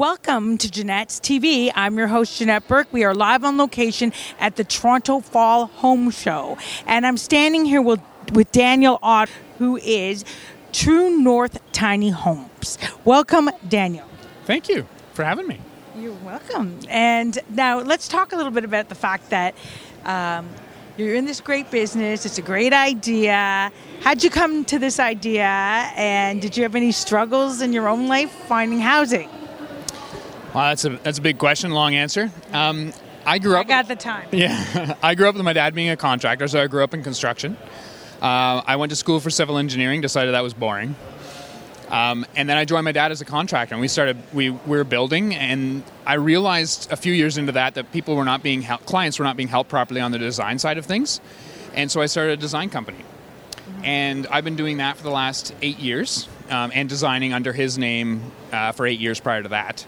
welcome to Janette's TV. I'm your host, Janette Burke. We are live on location at the Toronto Fall Home Show. And I'm standing here with, with Daniel Ott, who is True North Tiny Homes. Welcome, Daniel. Thank you for having me. You're welcome. And now let's talk a little bit about the fact that um, you're in this great business. It's a great idea. How'd you come to this idea? And did you have any struggles in your own life finding housing? Well, that's a that's a big question. Long answer. Um, I grew up. I got the time. yeah, I grew up with my dad being a contractor, so I grew up in construction. Uh, I went to school for civil engineering. Decided that was boring. Um, and then I joined my dad as a contractor, and we started. We, we were building, and I realized a few years into that that people were not being helped, clients were not being helped properly on the design side of things, and so I started a design company. And I've been doing that for the last eight years, um, and designing under his name uh, for eight years prior to that.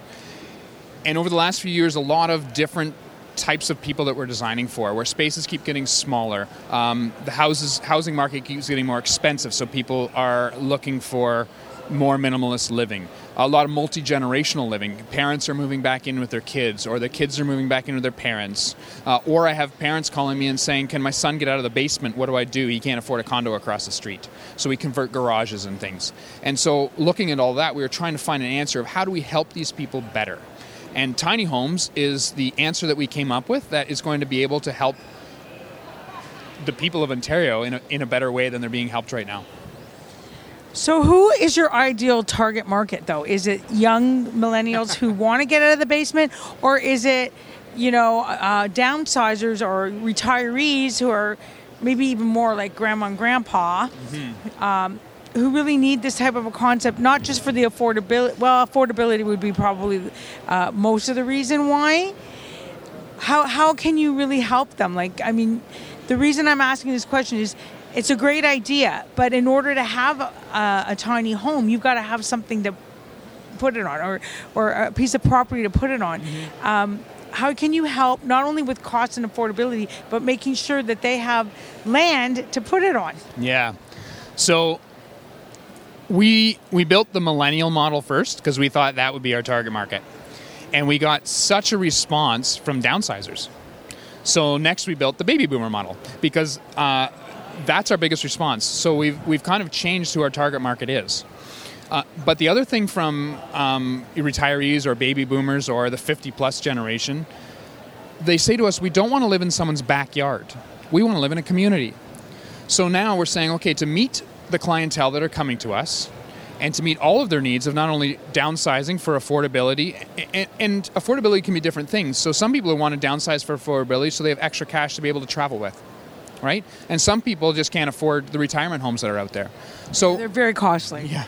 And over the last few years, a lot of different types of people that we're designing for, where spaces keep getting smaller. Um, the houses housing market keeps getting more expensive, so people are looking for more minimalist living. A lot of multi generational living. Parents are moving back in with their kids, or the kids are moving back in with their parents. Uh, or I have parents calling me and saying, Can my son get out of the basement? What do I do? He can't afford a condo across the street. So we convert garages and things. And so, looking at all that, we were trying to find an answer of how do we help these people better? And tiny homes is the answer that we came up with that is going to be able to help the people of Ontario in a, in a better way than they're being helped right now. So, who is your ideal target market, though? Is it young millennials who want to get out of the basement, or is it, you know, uh, downsizers or retirees who are maybe even more like grandma and grandpa, um, who really need this type of a concept, not just for the affordability? Well, affordability would be probably uh, most of the reason why. How how can you really help them? Like, I mean, the reason I'm asking this question is it's a great idea, but in order to have a, a tiny home, you've got to have something to put it on, or or a piece of property to put it on. Um, how can you help not only with cost and affordability, but making sure that they have land to put it on? Yeah. So we we built the millennial model first because we thought that would be our target market. And we got such a response from downsizers. So next we built the baby boomer model because uh, that's our biggest response. So we've we've kind of changed who our target market is. Uh, but the other thing from um, retirees or baby boomers or the 50 plus generation, they say to us, we don't want to live in someone's backyard. We want to live in a community. So now we're saying, okay, to meet the clientele that are coming to us and to meet all of their needs of not only downsizing for affordability, and, and affordability can be different things. So some people want to downsize for affordability so they have extra cash to be able to travel with, right? And some people just can't afford the retirement homes that are out there. So They're very costly. yeah.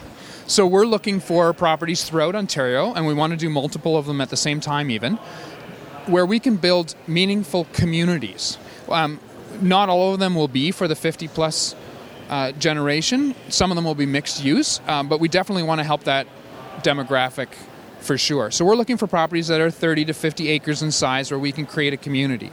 So we're looking for properties throughout Ontario, and we want to do multiple of them at the same time, even, where we can build meaningful communities. Um, not all of them will be for the 50 plus uh, generation. Some of them will be mixed use, um, but we definitely want to help that demographic for sure. So we're looking for properties that are 30 to 50 acres in size where we can create a community.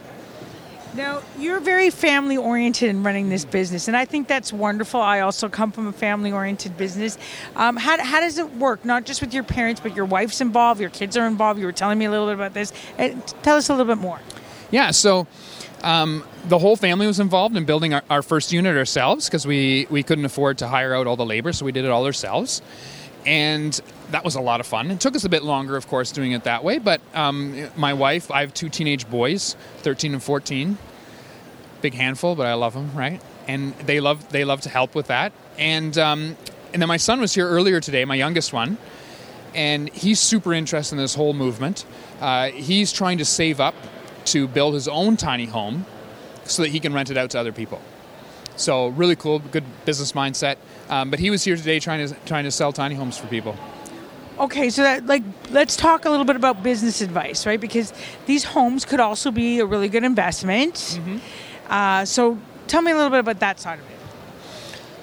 Now, you're very family oriented in running this business, and I think that's wonderful. I also come from a family oriented business. Um, how, how does it work? Not just with your parents, but your wife's involved, your kids are involved. You were telling me a little bit about this. Tell us a little bit more. Yeah, so um, the whole family was involved in building our, our first unit ourselves because we, we couldn't afford to hire out all the labor, so we did it all ourselves. And that was a lot of fun. It took us a bit longer, of course, doing it that way. But um, my wife, I have two teenage boys, 13 and 14. Big handful, but I love them, right? And they love they love to help with that. And um, and then my son was here earlier today, my youngest one, and he's super interested in this whole movement. Uh, he's trying to save up to build his own tiny home so that he can rent it out to other people. So really cool, good business mindset. Um, but he was here today trying to trying to sell tiny homes for people. Okay, so that like let's talk a little bit about business advice, right? Because these homes could also be a really good investment. Uh, so tell me a little bit about that side of it.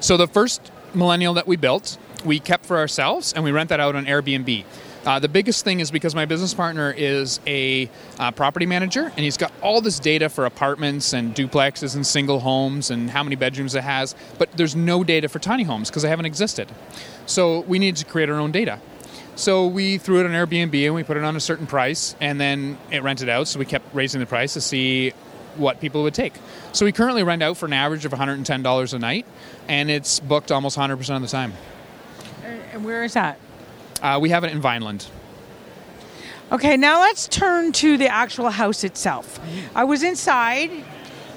So the first millennial that we built, we kept for ourselves, and we rent that out on Airbnb. Uh, the biggest thing is because my business partner is a uh, property manager, and he's got all this data for apartments and duplexes and single homes and how many bedrooms it has, but there's no data for tiny homes because they haven't existed. So we need to create our own data. So we threw it on Airbnb and we put it on a certain price, and then it rented out. So we kept raising the price to see what people would take. So we currently rent out for an average of $110 a night, and it's booked almost 100% of the time. And where is that? Uh, we have it in Vineland. Okay, now let's turn to the actual house itself. I was inside.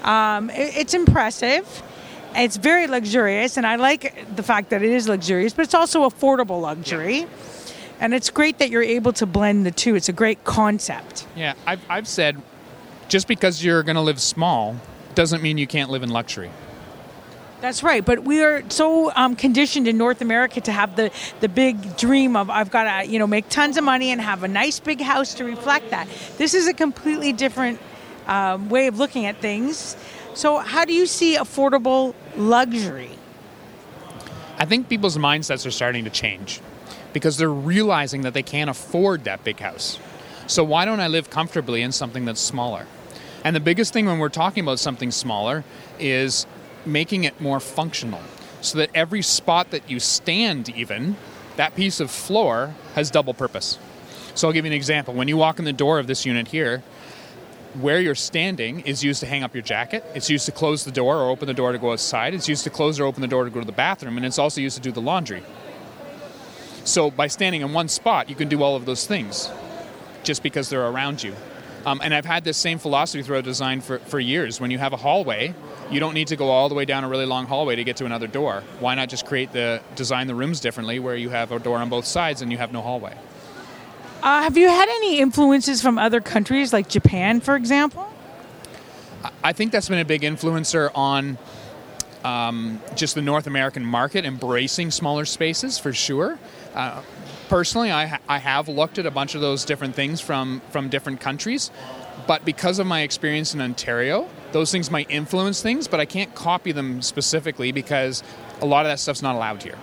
Um, it- it's impressive. It's very luxurious, and I like the fact that it is luxurious, but it's also affordable luxury. And it's great that you're able to blend the two. It's a great concept. Yeah, I've, I've said just because you're going to live small doesn't mean you can't live in luxury. That's right, but we are so um, conditioned in North America to have the, the big dream of I've got to you know make tons of money and have a nice big house to reflect that. This is a completely different um, way of looking at things. So, how do you see affordable luxury? I think people's mindsets are starting to change because they're realizing that they can't afford that big house. So why don't I live comfortably in something that's smaller? And the biggest thing when we're talking about something smaller is making it more functional so that every spot that you stand even that piece of floor has double purpose. So I'll give you an example. When you walk in the door of this unit here, where you're standing is used to hang up your jacket. It's used to close the door or open the door to go outside. It's used to close or open the door to go to the bathroom, and it's also used to do the laundry. So by standing in one spot, you can do all of those things just because they're around you. Um, and I've had this same philosophy throughout design for, for years. When you have a hallway, you don't need to go all the way down a really long hallway to get to another door. Why not just create the design the rooms differently where you have a door on both sides and you have no hallway? Uh, have you had any influences from other countries, like Japan, for example? I think that's been a big influencer on um, just the North American market embracing smaller spaces for sure. Uh, personally, I, ha- I have looked at a bunch of those different things from, from different countries, but because of my experience in Ontario, those things might influence things, but I can't copy them specifically because a lot of that stuff's not allowed here.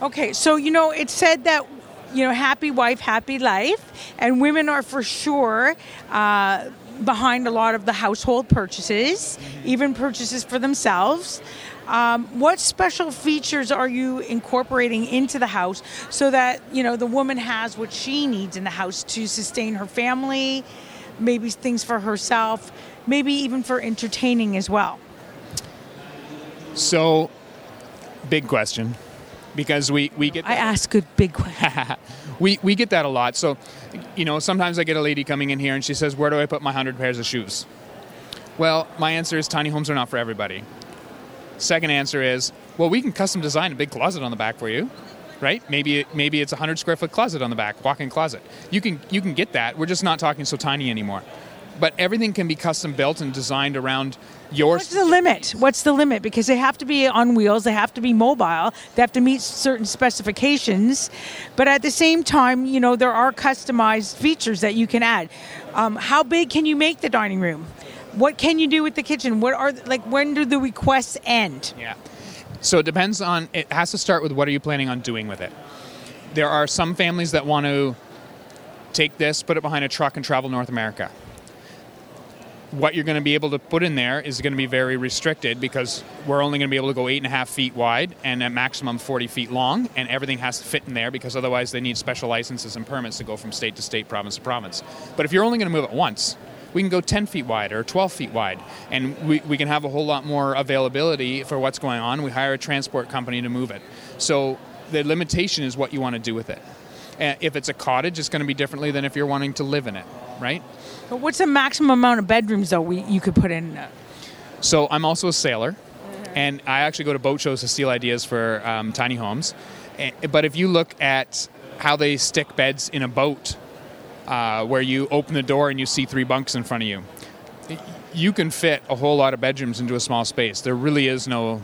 Okay, so you know, it said that you know, happy wife, happy life, and women are for sure uh, behind a lot of the household purchases, even purchases for themselves. Um, what special features are you incorporating into the house so that you know the woman has what she needs in the house to sustain her family, maybe things for herself, maybe even for entertaining as well? So, big question. Because we, we get I ask good big questions. we, we get that a lot. So, you know, sometimes I get a lady coming in here and she says, Where do I put my 100 pairs of shoes? Well, my answer is tiny homes are not for everybody. Second answer is, Well, we can custom design a big closet on the back for you. Right? Maybe it, maybe it's a 100 square foot closet on the back, walk-in closet. You can you can get that. We're just not talking so tiny anymore. But everything can be custom built and designed around your What's the limit? What's the limit? Because they have to be on wheels, they have to be mobile, they have to meet certain specifications, but at the same time, you know, there are customized features that you can add. Um, how big can you make the dining room? What can you do with the kitchen? What are like when do the requests end? Yeah. So it depends on, it has to start with what are you planning on doing with it. There are some families that want to take this, put it behind a truck, and travel North America. What you're going to be able to put in there is going to be very restricted because we're only going to be able to go eight and a half feet wide and at maximum 40 feet long, and everything has to fit in there because otherwise they need special licenses and permits to go from state to state, province to province. But if you're only going to move it once, we can go 10 feet wide or 12 feet wide, and we, we can have a whole lot more availability for what's going on. We hire a transport company to move it. So the limitation is what you want to do with it. If it's a cottage, it's going to be differently than if you're wanting to live in it, right? But what's the maximum amount of bedrooms though we, you could put in? So I'm also a sailor, and I actually go to boat shows to steal ideas for um, tiny homes. Eh, But if you look at how they stick beds in a boat, uh, where you open the door and you see three bunks in front of you, you can fit a whole lot of bedrooms into a small space. There really is no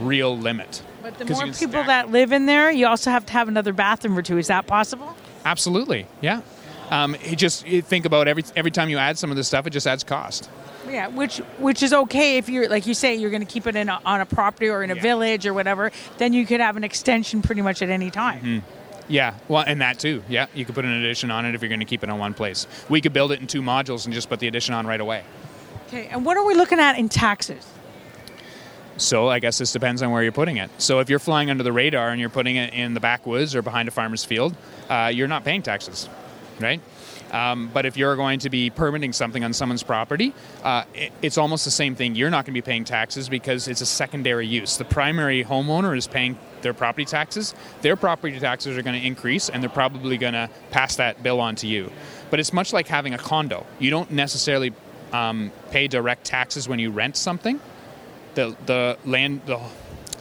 real limit. But the more people that live in there, you also have to have another bathroom or two. Is that possible? Absolutely, yeah. Um, it just you think about every every time you add some of this stuff, it just adds cost. Yeah, which which is okay if you're like you say you're going to keep it in a, on a property or in a Yeah. village or whatever. Then you could have an extension pretty much at any time. Mm-hmm. Yeah, well, and that too. Yeah, you could put an addition on it if you're going to keep it in one place. We could build it in two modules and just put the addition on right away. Okay, and what are we looking at in taxes? So I guess this depends on where you're putting it. So if you're flying under the radar and you're putting it in the backwoods or behind a farmer's field, uh, you're not paying taxes, right? Um, but if you're going to be permitting something on someone's property, uh, it, it's almost the same thing. You're not going to be paying taxes because it's a secondary use. The primary homeowner is paying their property taxes. Their property taxes are going to increase, and they're probably going to pass that bill on to you. But it's much like having a condo. You don't necessarily um, pay direct taxes when you rent something. The the land the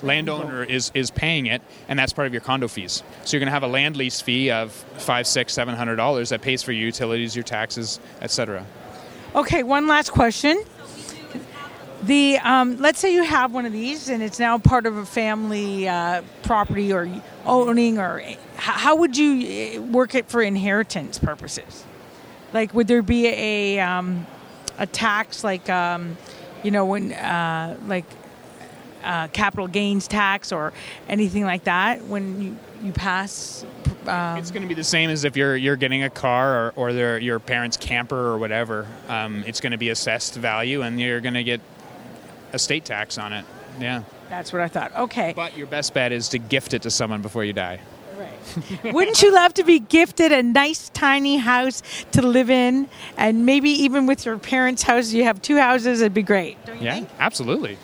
landowner is is paying it, and that's part of your condo fees. So you're going to have a land lease fee of five, six, seven hundred dollars that pays for your utilities, your taxes, etc. Okay, one last question. The um, let's say you have one of these and it's now part of a family uh, property or owning, or how would you eh, work it for inheritance purposes? Like, would there be a um, a tax like um, you know when uh, like uh, capital gains tax or anything like that when you, you pass? Um, it's going to be the same as if you're you're getting a car or, or your parents' camper or whatever. Um, it's going to be assessed value, and you're going to get a state tax on it. Yeah. That's what I thought. Okay. But your best bet is to gift it to someone before you die. Right. Wouldn't you love to be gifted a nice tiny house to live in, and maybe even with your parents' house, you have two houses. It'd be great. yeah, think? absolutely.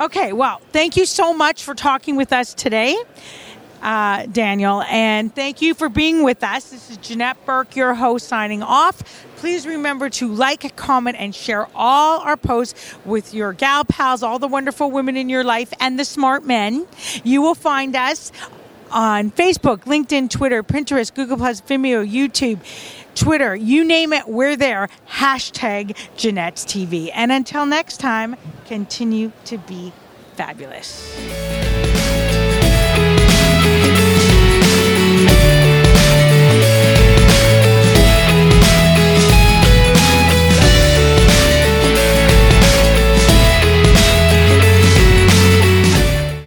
Okay, well, thank you so much for talking with us today, uh, Daniel, and thank you for being with us. This is Janette Burke, your host, signing off. Please remember to like, comment, and share all our posts with your gal pals, all the wonderful women in your life, and the smart men. You will find us on Facebook, LinkedIn, Twitter, Pinterest, Google Plus, Vimeo, YouTube. Twitter, you name it, we're there. Hashtag Janette's TV. And until next time, continue to be fabulous.